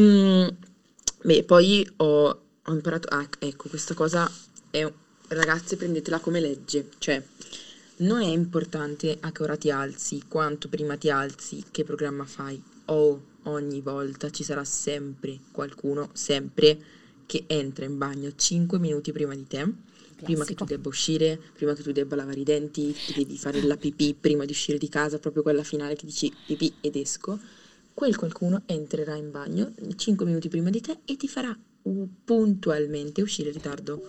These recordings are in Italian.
Mm, beh, poi ho, ho imparato, ah, ecco, questa cosa è, ragazze, prendetela come legge, cioè non è importante a che ora ti alzi, quanto prima ti alzi, che programma fai, o ogni volta ci sarà sempre qualcuno, sempre, che entra in bagno 5 minuti prima di te, prima che tu debba uscire, prima che tu debba lavare i denti, devi fare la pipì prima di uscire di casa, proprio quella finale che dici pipì ed esco quel qualcuno entrerà in bagno 5 minuti prima di te e ti farà puntualmente uscire in ritardo.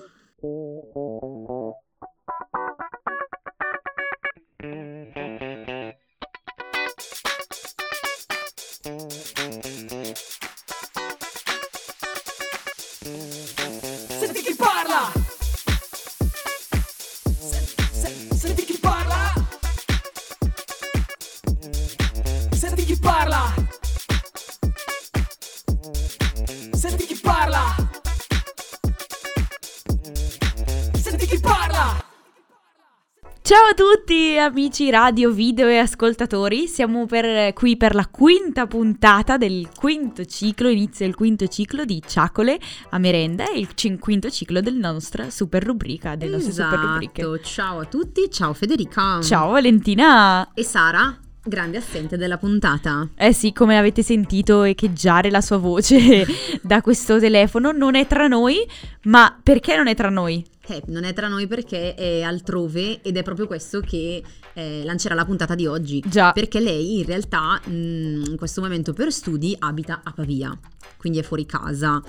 Tutti amici radio, video e ascoltatori, siamo per, qui per la quinta puntata del quinto ciclo, inizia il quinto ciclo di Ciacole a merenda e il cin- quinto ciclo della nostra super rubrica, delle nostre super rubriche. Esatto, ciao a tutti, ciao Federica. Ciao Valentina! E Sara, grande assente della puntata. Eh sì, come avete sentito echeggiare la sua voce da questo telefono, non è tra noi, ma perché non è tra noi? Eh, non è tra noi perché è altrove ed è proprio questo che eh, lancerà la puntata di oggi. Già. Perché lei in realtà mm, in questo momento per studi abita a Pavia, quindi è fuori casa.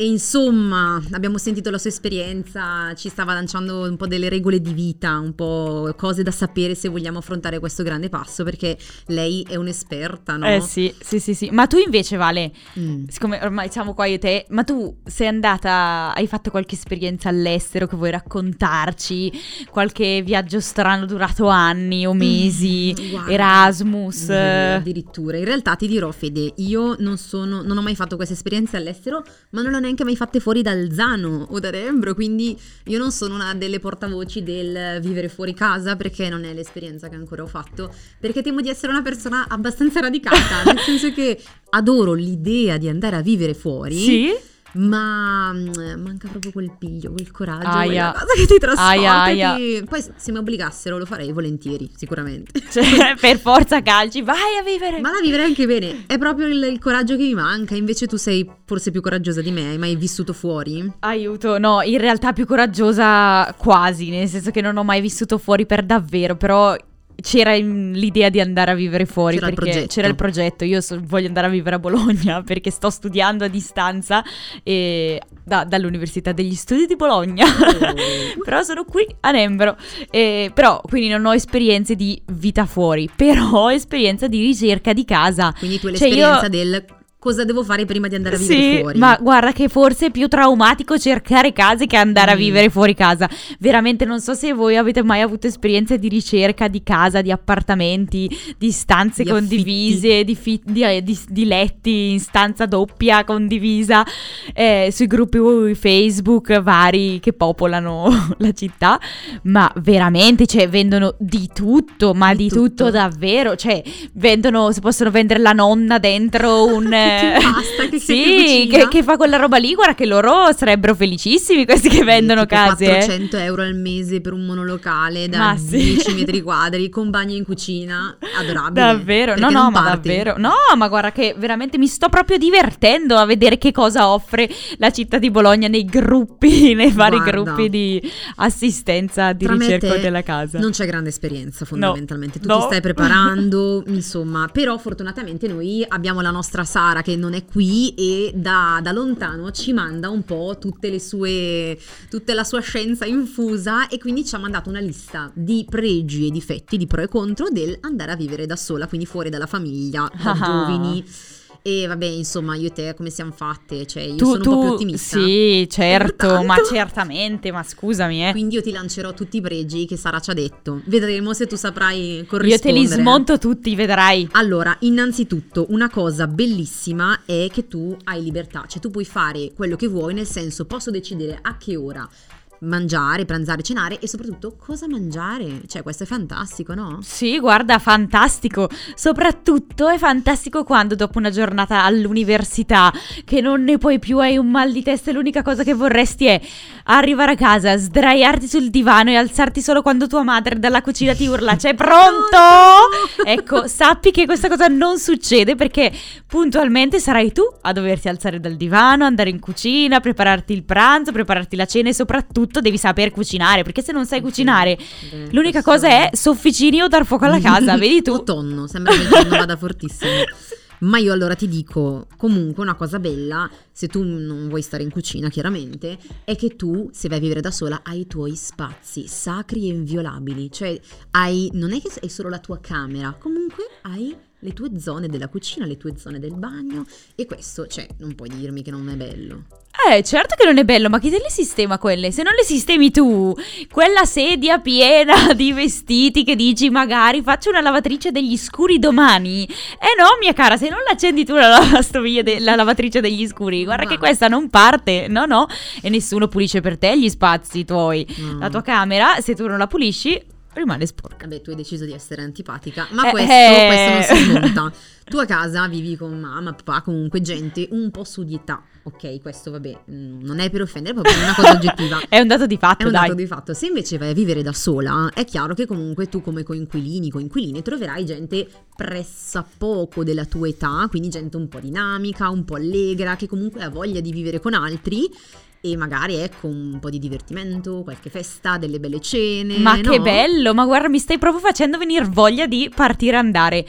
E insomma, abbiamo sentito la sua esperienza, ci stava lanciando un po' delle regole di vita, un po' cose da sapere se vogliamo affrontare questo grande passo, perché lei è un'esperta, no? Eh sì, sì, sì, sì. Ma tu invece, Vale, Mm. siccome ormai siamo qua io e te, ma tu sei andata, hai fatto qualche esperienza all'estero che vuoi raccontarci? Qualche viaggio strano durato anni o mesi? Mm, guarda. Erasmus? Mm, addirittura. In realtà ti dirò, Fede, io non sono, non ho mai fatto queste esperienze all'estero, ma non ho neanche mai fatte fuori dal Zano o da Rembro, quindi io non sono una delle portavoci del vivere fuori casa, perché non è l'esperienza che ancora ho fatto, perché temo di essere una persona abbastanza radicata, nel senso che adoro l'idea di andare a vivere fuori. Sì? Ma mm, manca proprio quel piglio, quel coraggio, Aia. quella cosa che ti trasporta. Aia, aia. ti- Poi se mi obbligassero lo farei volentieri, sicuramente. Cioè, per forza calci, vai a vivere! Ma la vivrei anche bene, è proprio il, il coraggio che mi manca. Invece tu sei forse più coraggiosa di me, hai mai vissuto fuori? Aiuto, no, in realtà più coraggiosa quasi, nel senso che non ho mai vissuto fuori per davvero, però c'era l'idea di andare a vivere fuori C'era il perché progetto. c'era il progetto, io so- voglio andare a vivere a Bologna perché sto studiando a distanza e- da- dall'Università degli Studi di Bologna, Oh. però sono qui a Nembro, E- però quindi non ho esperienze di vita fuori, però ho esperienza di ricerca di casa. Quindi tu hai Cioè, l'esperienza io- del cosa devo fare prima di andare a vivere Sì, fuori. ma guarda che forse è più traumatico cercare case che andare a Mm. vivere fuori casa. Veramente non so se voi avete mai avuto esperienze di ricerca di casa, di appartamenti, di stanze Di condivise, di, fi- di- eh, di- di letti in stanza doppia condivisa, eh, sui gruppi Facebook vari che popolano la città. Ma veramente, cioè, vendono di tutto, ma di, Di tutto. tutto. davvero. Cioè, vendono, si possono vendere la nonna dentro un... eh. Pasta, che- sì, che, che fa quella roba lì, guarda che loro sarebbero felicissimi questi che vendono tipo case. eh. 400 euro al mese per un monolocale da Ma sì. 10 metri quadri con bagno in cucina, adorabile. Davvero, no, no, ma davvero. No, ma guarda che veramente mi sto proprio divertendo a vedere che cosa offre la città di Bologna nei gruppi, nei vari Guarda. gruppi di assistenza di Tra ricerca della casa. Non c'è grande esperienza fondamentalmente, tu No. ti stai preparando, insomma, però fortunatamente noi abbiamo la nostra Sara che non è qui e da, da lontano ci manda un po' tutte le sue, tutta la sua scienza infusa e quindi ci ha mandato una lista di pregi e difetti, di pro e contro del andare a vivere da sola, quindi fuori dalla famiglia, da Ah. giovani. E vabbè, insomma, io e te come siamo fatte? Cioè, io tu, sono un po' più tu- ottimista. Sì, certo, ma certamente, ma scusami, eh. Quindi io ti lancerò tutti i pregi che Sara ci ha detto. Vedremo se tu saprai Io corrispondere. te li smonto tutti, vedrai. Allora, innanzitutto, una cosa bellissima è che tu hai libertà, cioè tu puoi fare quello che vuoi, nel senso posso decidere a che ora mangiare, pranzare, cenare e soprattutto cosa mangiare. Cioè, questo è fantastico, no? Sì, guarda, fantastico. Soprattutto è fantastico quando dopo una giornata all'università, che non ne puoi più, hai un mal di testa e l'unica cosa che vorresti è arrivare a casa, sdraiarti sul divano e alzarti solo quando tua madre dalla cucina ti urla c'è pronto? Ecco, sappi che questa cosa non succede perché puntualmente sarai tu a doverti alzare dal divano, andare in cucina, prepararti il pranzo, prepararti la cena e soprattutto devi saper cucinare perché se non sai cucinare Beh, L'unica questo- cosa è sofficini o dar fuoco alla casa, vedi tu? o tonno, sembra che il tonno vada fortissimo. Ma io allora ti dico, comunque una cosa bella, se tu non vuoi stare in cucina chiaramente, è che tu, se vai a vivere da sola, hai i tuoi spazi sacri e inviolabili. Cioè, hai, non è che è solo la tua camera, comunque hai le tue zone della cucina, le tue zone del bagno e questo, cioè, non puoi dirmi che non è bello. Eh, certo che non è bello, ma chi te le sistema quelle? Se non le sistemi tu, quella sedia piena di vestiti che dici magari faccio una lavatrice degli scuri domani. Eh no, mia cara, se non l'accendi tu la lavastoviglie, de- la lavatrice degli scuri, guarda Ma- che questa non parte. No, no, e nessuno pulisce per te gli spazi tuoi. No. La tua camera, se tu non la pulisci, rimane sporca. Vabbè, tu hai deciso di essere antipatica, ma Eh, questo, eh. questo non si smonta. Tu a casa vivi con mamma, papà, comunque gente un po' su di età. Ok, questo vabbè, mm, non è per offendere, è proprio una cosa oggettiva. È un dato di fatto, È un dai. dato di fatto. Se invece vai a vivere da sola, è chiaro che comunque tu come coinquilini, coinquiline, troverai gente pressappoco della tua età, quindi gente un po' dinamica, un po' allegra, che comunque ha voglia di vivere con altri e magari ecco un po' di divertimento, qualche festa, delle belle cene. Ma no? che bello, ma guarda, mi stai proprio facendo venire voglia di partire e andare.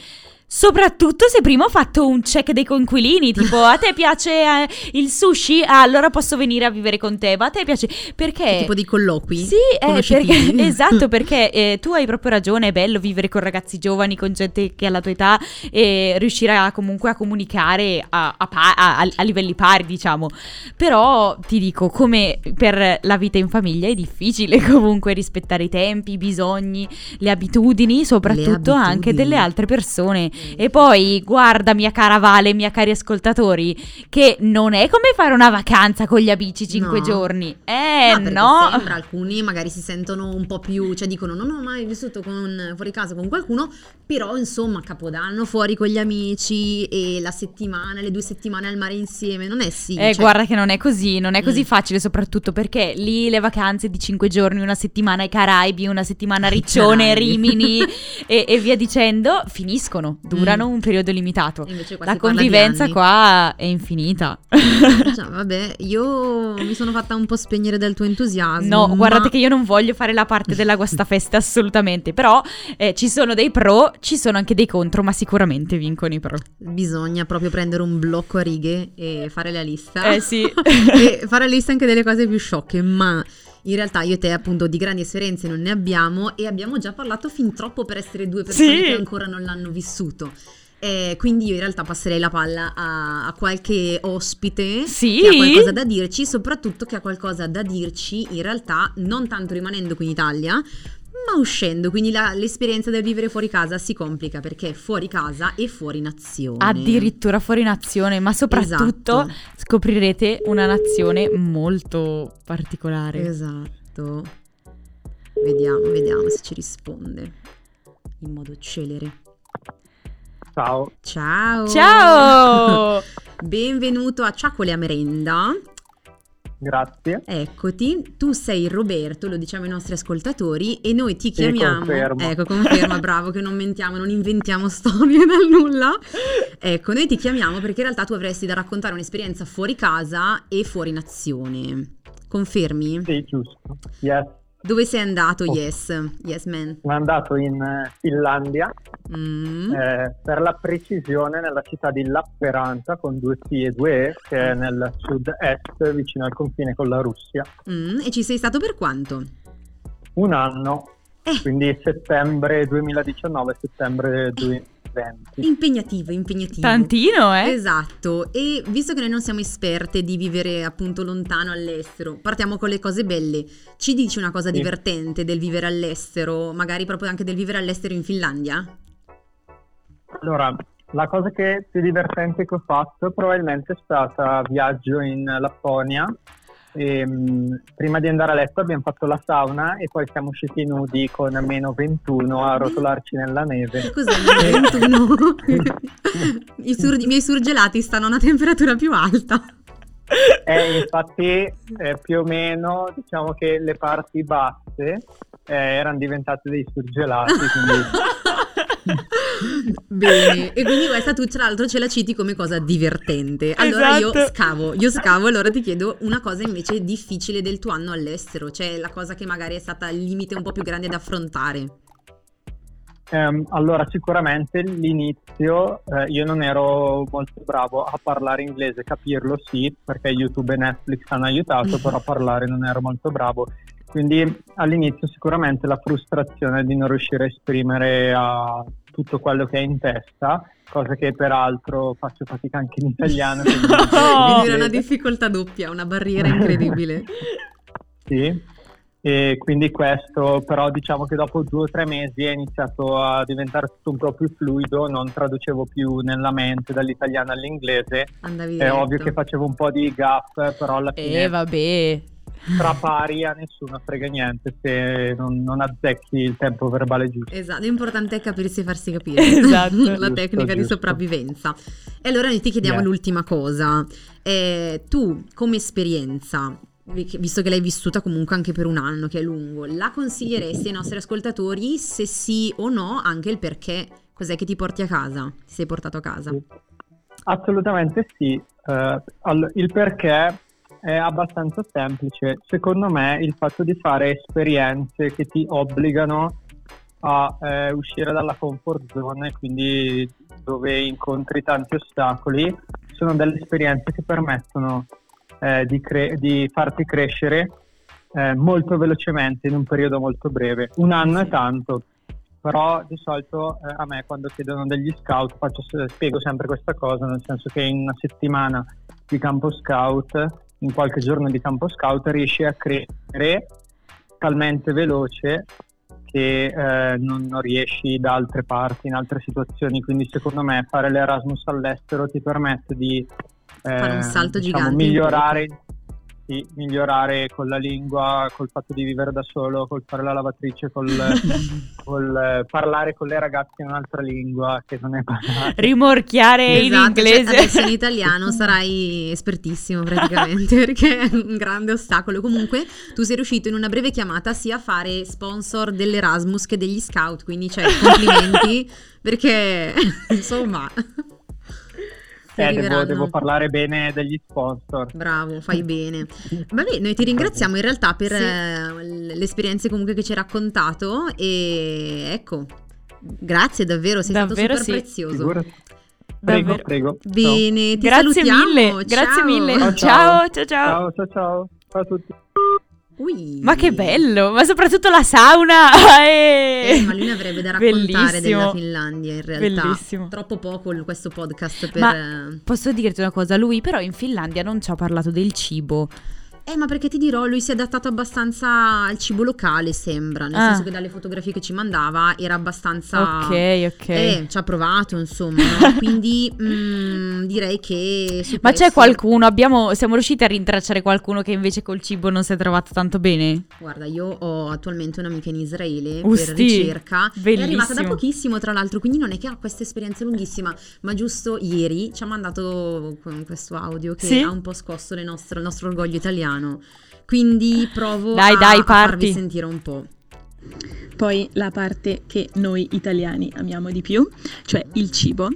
Soprattutto se prima ho fatto un check dei coinquilini, tipo a te piace eh, il sushi? Ah, allora posso venire a vivere con te. Ma a te piace perché? Tipo di colloqui. Sì, eh, perché, esatto, perché eh, tu hai proprio ragione, è bello vivere con ragazzi giovani, con gente che ha la tua età e riuscire a, comunque a comunicare a, a a- livelli pari, diciamo. Però ti dico, come per la vita in famiglia è difficile comunque rispettare i tempi, i bisogni, le abitudini, soprattutto anche abitudini. delle altre persone. E poi guarda, mia cara Vale, miei cari ascoltatori, che non è come fare una vacanza con gli amici cinque No. giorni. Eh, No, no. sembra alcuni magari si sentono un po' più, cioè dicono non ho mai vissuto con, fuori casa con qualcuno, però insomma Capodanno fuori con gli amici e la settimana, le due settimane al mare insieme, non è sì. Eh, cioè, guarda che non è così, non è così Mm. facile, soprattutto perché lì le vacanze di 5 giorni, una settimana ai Caraibi, una settimana a Riccione. Rimini e, e via dicendo, finiscono, durano Mm. un periodo limitato. La convivenza qua è infinita. Cioè, vabbè, io mi sono fatta un po' spegnere dal tuo entusiasmo. No, ma guardate che io non voglio fare la parte della guastafeste assolutamente, però eh, ci sono dei pro, ci sono anche dei contro, ma sicuramente vincono i pro. bisogna proprio prendere un blocco a righe e fare la lista. Eh sì. e fare la lista anche delle cose più sciocche, ma in realtà io e te appunto di grandi esperienze non ne abbiamo e abbiamo già parlato fin troppo per essere due persone Sì. che ancora non l'hanno vissuto. Eh, quindi io in realtà passerei la palla a, a qualche ospite Sì? che ha qualcosa da dirci, soprattutto che ha qualcosa da dirci in realtà non tanto rimanendo qui in Italia, ma uscendo. Quindi la- l'esperienza del vivere fuori casa si complica perché è fuori casa e fuori nazione. Addirittura fuori nazione, ma soprattutto Esatto. scoprirete una nazione molto particolare. Esatto. Vediamo, vediamo se ci risponde in modo celere. ciao. Ciao. Ciao! Benvenuto a Ciacole a Merenda. Grazie. Eccoti, tu sei Roberto, lo diciamo ai nostri ascoltatori, e noi ti Sì, chiamiamo. confermo. Ecco, conferma, bravo, che non mentiamo, non inventiamo storie dal nulla. Ecco, noi ti chiamiamo perché in realtà tu avresti da raccontare un'esperienza fuori casa e fuori nazione. Confermi? Sì, giusto. Yes. Dove sei andato? Oh. Yes, yes man. Sono andato in eh, Finlandia, Mm. eh, per la precisione nella città di Lappeenranta con due T e due E, che è nel sud-est, vicino al confine con la Russia. Mm, E ci sei stato per quanto? Un anno, Eh. quindi settembre 2019, settembre 2020. Impegnativo, impegnativo. Tantino, eh? Esatto, e visto che noi non siamo esperte di vivere appunto lontano all'estero, partiamo con le cose belle. Ci dici una cosa Sì. divertente del vivere all'estero, magari proprio anche del vivere all'estero in Finlandia? Allora, la cosa che più divertente che ho fatto probabilmente è stata viaggio in Lapponia. E, mh, prima di andare a letto abbiamo fatto la sauna e poi siamo usciti nudi con meno 21 a rotolarci nella neve. Cos'è il 21? I, sur- I miei surgelati stanno a una temperatura più alta. E infatti eh, più o meno diciamo che le parti basse eh, erano diventate dei surgelati, quindi Bene, e quindi questa tu tra l'altro ce la citi come cosa divertente. Allora io Esatto. scavo, io scavo, allora ti chiedo una cosa invece difficile del tuo anno all'estero, cioè la cosa che magari è stata il limite un po' più grande da affrontare. Ehm, allora, sicuramente l'inizio eh, io non ero molto bravo a parlare inglese, capirlo sì, perché YouTube e Netflix hanno aiutato, però a parlare non ero molto bravo. Quindi all'inizio sicuramente la frustrazione di non riuscire a esprimere a tutto quello che è in testa, cosa che peraltro faccio fatica anche in italiano. quindi in Oh. Era una difficoltà doppia, una barriera incredibile. Sì, e quindi questo, però diciamo che dopo due o tre mesi è iniziato a diventare tutto un po' più fluido, non traducevo più nella mente dall'italiano all'inglese. Andavi È ovvio che facevo un po' di gaff, però alla fine Eh, vabbè. Tra pari a nessuno frega niente se non, non azzecchi il tempo verbale giusto. Esatto, l'importante è capirsi e farsi capire. Esatto. La Giusto, tecnica di giusto. sopravvivenza. E allora noi ti chiediamo Yeah. l'ultima cosa. Eh, tu, come esperienza, vi- visto che l'hai vissuta comunque anche per un anno, che è lungo, la consiglieresti ai nostri ascoltatori se sì o no, anche il perché? Cos'è che ti porti a casa? Ti sei portato a casa? Assolutamente sì. Eh, all- il perché è abbastanza semplice. Secondo me il fatto di fare esperienze che ti obbligano a eh, uscire dalla comfort zone, quindi dove incontri tanti ostacoli, sono delle esperienze che permettono eh, di, cre- di farti crescere eh, molto velocemente in un periodo molto breve. Un anno è tanto, però di solito eh, a me quando chiedono degli scout faccio, spiego sempre questa cosa, nel senso che in una settimana di campo scout, in qualche giorno di campo scout, riesci a crescere talmente veloce che eh, non, non riesci da altre parti, in altre situazioni. Quindi secondo me fare l'Erasmus all'estero ti permette di Fare un eh, salto diciamo, migliorare, sì, migliorare con la lingua, col fatto di vivere da solo, col fare la lavatrice, col, col eh, parlare con le ragazze in un'altra lingua che non è parlata. Rimorchiare in Esatto, cioè, inglese. adesso in italiano sarai espertissimo praticamente perché è un grande ostacolo. Comunque tu sei riuscito in una breve chiamata sia a fare sponsor dell'Erasmus che degli scout, quindi cioè complimenti perché insomma... Eh, devo, devo parlare bene degli sponsor. Bravo, fai bene. Vabbè, noi ti ringraziamo in realtà per Sì. eh, le esperienze comunque che ci hai raccontato e ecco, grazie davvero, sei Davvero stato sì. super prezioso. Figurati. Prego, prego. Bene, ti Grazie salutiamo. mille, grazie mille. Ciao, Ciao, ciao. ciao, ciao. Ciao, ciao, ciao. Ciao a tutti. Ui. Ma che bello, ma soprattutto la sauna. eh. Eh, ma lui ne avrebbe da raccontare Bellissimo. della Finlandia in realtà. Bellissimo. Troppo poco questo podcast per... Ma- Posso dirti una cosa, lui però in Finlandia non ci ha parlato del cibo. Eh, ma perché ti dirò, lui si è adattato abbastanza al cibo locale, sembra. Nel Ah. senso che dalle fotografie che ci mandava era abbastanza. Ok, ok. Eh, ci ha provato, insomma. no? Quindi mm, direi che. Ma c'è questo- qualcuno, abbiamo, siamo riusciti a rintracciare qualcuno che invece col cibo non si è trovato tanto bene? Guarda, io ho attualmente un'amica in Israele Usti, per ricerca. bellissimo. È arrivata da pochissimo, tra l'altro, quindi non è che ha questa esperienza lunghissima. Ma giusto ieri ci ha mandato questo audio che Sì? ha un po' scosso le nostre- il nostro orgoglio italiano. Quindi provo Dai, a, dai, a farvi sentire un po'. Poi la parte che noi italiani amiamo di più, cioè il cibo.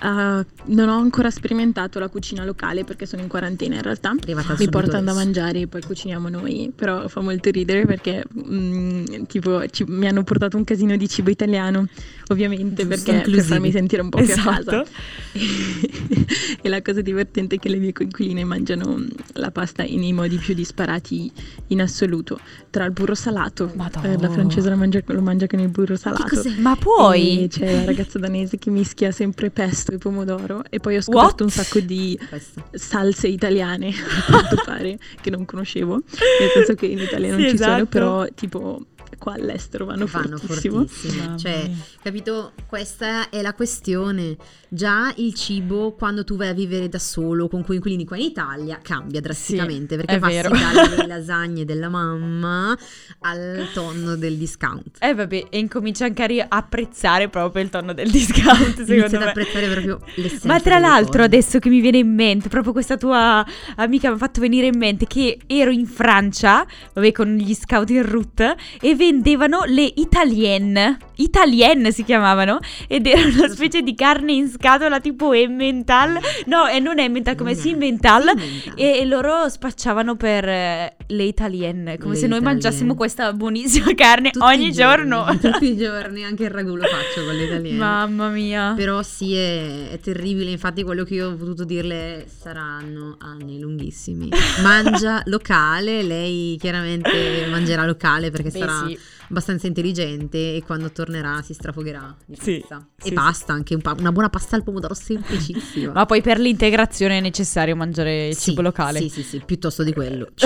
Uh, non ho ancora sperimentato la cucina locale perché sono in quarantena in realtà. Mi portano da mangiare e poi cuciniamo noi, però fa molto ridere perché mm, tipo ci- mi hanno portato un casino di cibo italiano, ovviamente Giusto, perché per inclusivi. farmi sentire un po' più a Esatto. casa. e la cosa divertente è che le mie coinquiline mangiano la pasta nei modi più disparati in assoluto, tra il burro salato, eh, la francese la mangia, lo mangia con il burro salato. Ma puoi? E c'è la ragazza danese che mischia sempre pesto e pomodoro e poi ho scoperto What? un sacco di Questo. salse italiane a quanto pare che non conoscevo nel senso che in Italia non Sì, ci sono esatto. però tipo qua all'estero vanno, Vanno fortissimo fortissime. Mamma Cioè, capito? Questa è la questione. Già il cibo, quando tu vai a vivere da solo con coinquilini qua in Italia, cambia drasticamente. perché è passi vero. dalle lasagne della mamma al tonno del discount. Eh vabbè, e incomincia anche a ri- apprezzare proprio il tonno del discount, secondo ad me. apprezzare proprio l'essenza Ma tra l'altro, adesso che mi viene in mente, proprio questa tua amica mi ha fatto venire in mente che ero in Francia, vabbè, con gli scout in route, e vendevano le italienne. Italienne si chiamavano, ed era una specie di carne in scatola tipo Emmental. No, e non Emmental, come No. Simmental. Simmental. E, e loro spacciavano per eh, le italienne, come Le se noi italienne. mangiassimo questa buonissima carne Tutti ogni giorni, giorno. Tutti i giorni, anche il ragù lo faccio con le italiane. Mamma mia. Però sì, è, è terribile. Infatti, quello che io ho potuto dirle saranno anni lunghissimi. Mangia locale, lei chiaramente mangerà locale perché Beh, sarà sì. Abbastanza intelligente e quando tornerà si strafogherà di Sì, pizza. sì, e pasta, anche un pa- una buona pasta al pomodoro semplicissima. Ma poi per l'integrazione è necessario mangiare il Sì, cibo locale. Sì, sì, sì, piuttosto di quello.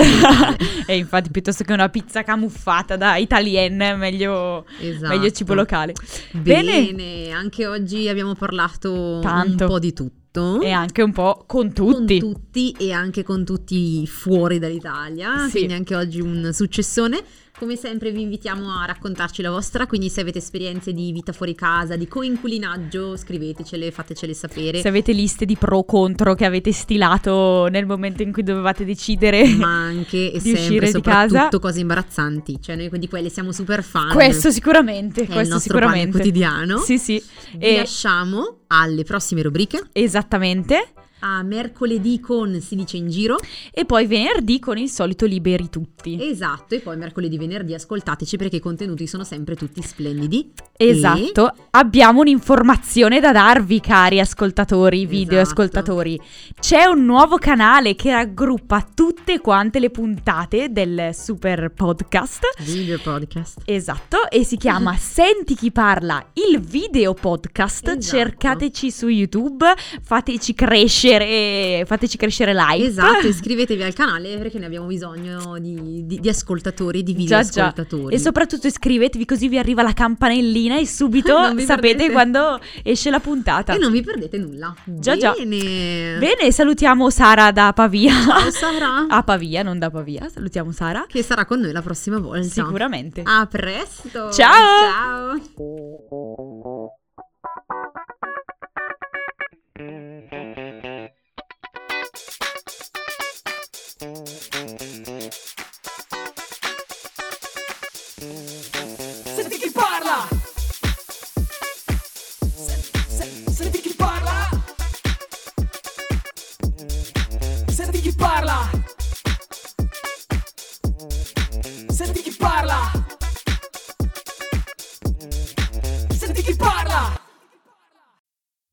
e infatti piuttosto che una pizza camuffata da italienne, meglio, Esatto. meglio cibo locale. Bene. Bene. anche oggi abbiamo parlato Tanto. un po' di tutto. E anche un po' con tutti. Con tutti e anche con tutti fuori dall'Italia. Sì. Quindi anche oggi un successone. Come sempre vi invitiamo a raccontarci la vostra, quindi se avete esperienze di vita fuori casa, di coinculinaggio, scrivetecele, fatecele sapere. Se avete liste di pro contro che avete stilato nel momento in cui dovevate decidere. ma anche e di sempre soprattutto casa. cose imbarazzanti. Cioè noi di quelle siamo super fan. Questo sicuramente, è il questo nostro pane sicuramente. quotidiano. Sì, sì. Vi E- lasciamo alle prossime rubriche. esattamente. A mercoledì con Si dice in giro. E poi venerdì con il solito liberi tutti. Esatto, e poi mercoledì, venerdì ascoltateci perché i contenuti sono sempre tutti splendidi. Esatto, abbiamo un'informazione da darvi, cari ascoltatori, video Esatto. ascoltatori. C'è un nuovo canale che raggruppa tutte quante le puntate del super podcast. E video podcast. Esatto, e si chiama Senti chi parla, il video podcast. Esatto. Cercateci su YouTube, fateci crescere, fateci crescere like. Esatto, iscrivetevi al canale perché ne abbiamo bisogno di, di- di ascoltatori, di video Già, già. ascoltatori. E soprattutto iscrivetevi così vi arriva la campanellina e subito sapete perdete. quando esce la puntata. E non vi perdete nulla. Già, già. Bene. Bene, salutiamo Sara da Pavia. Ciao Sara, A Pavia, non da Pavia. Salutiamo Sara. che sarà con noi la prossima volta. Sicuramente. A presto. Ciao. Ciao. Thank you.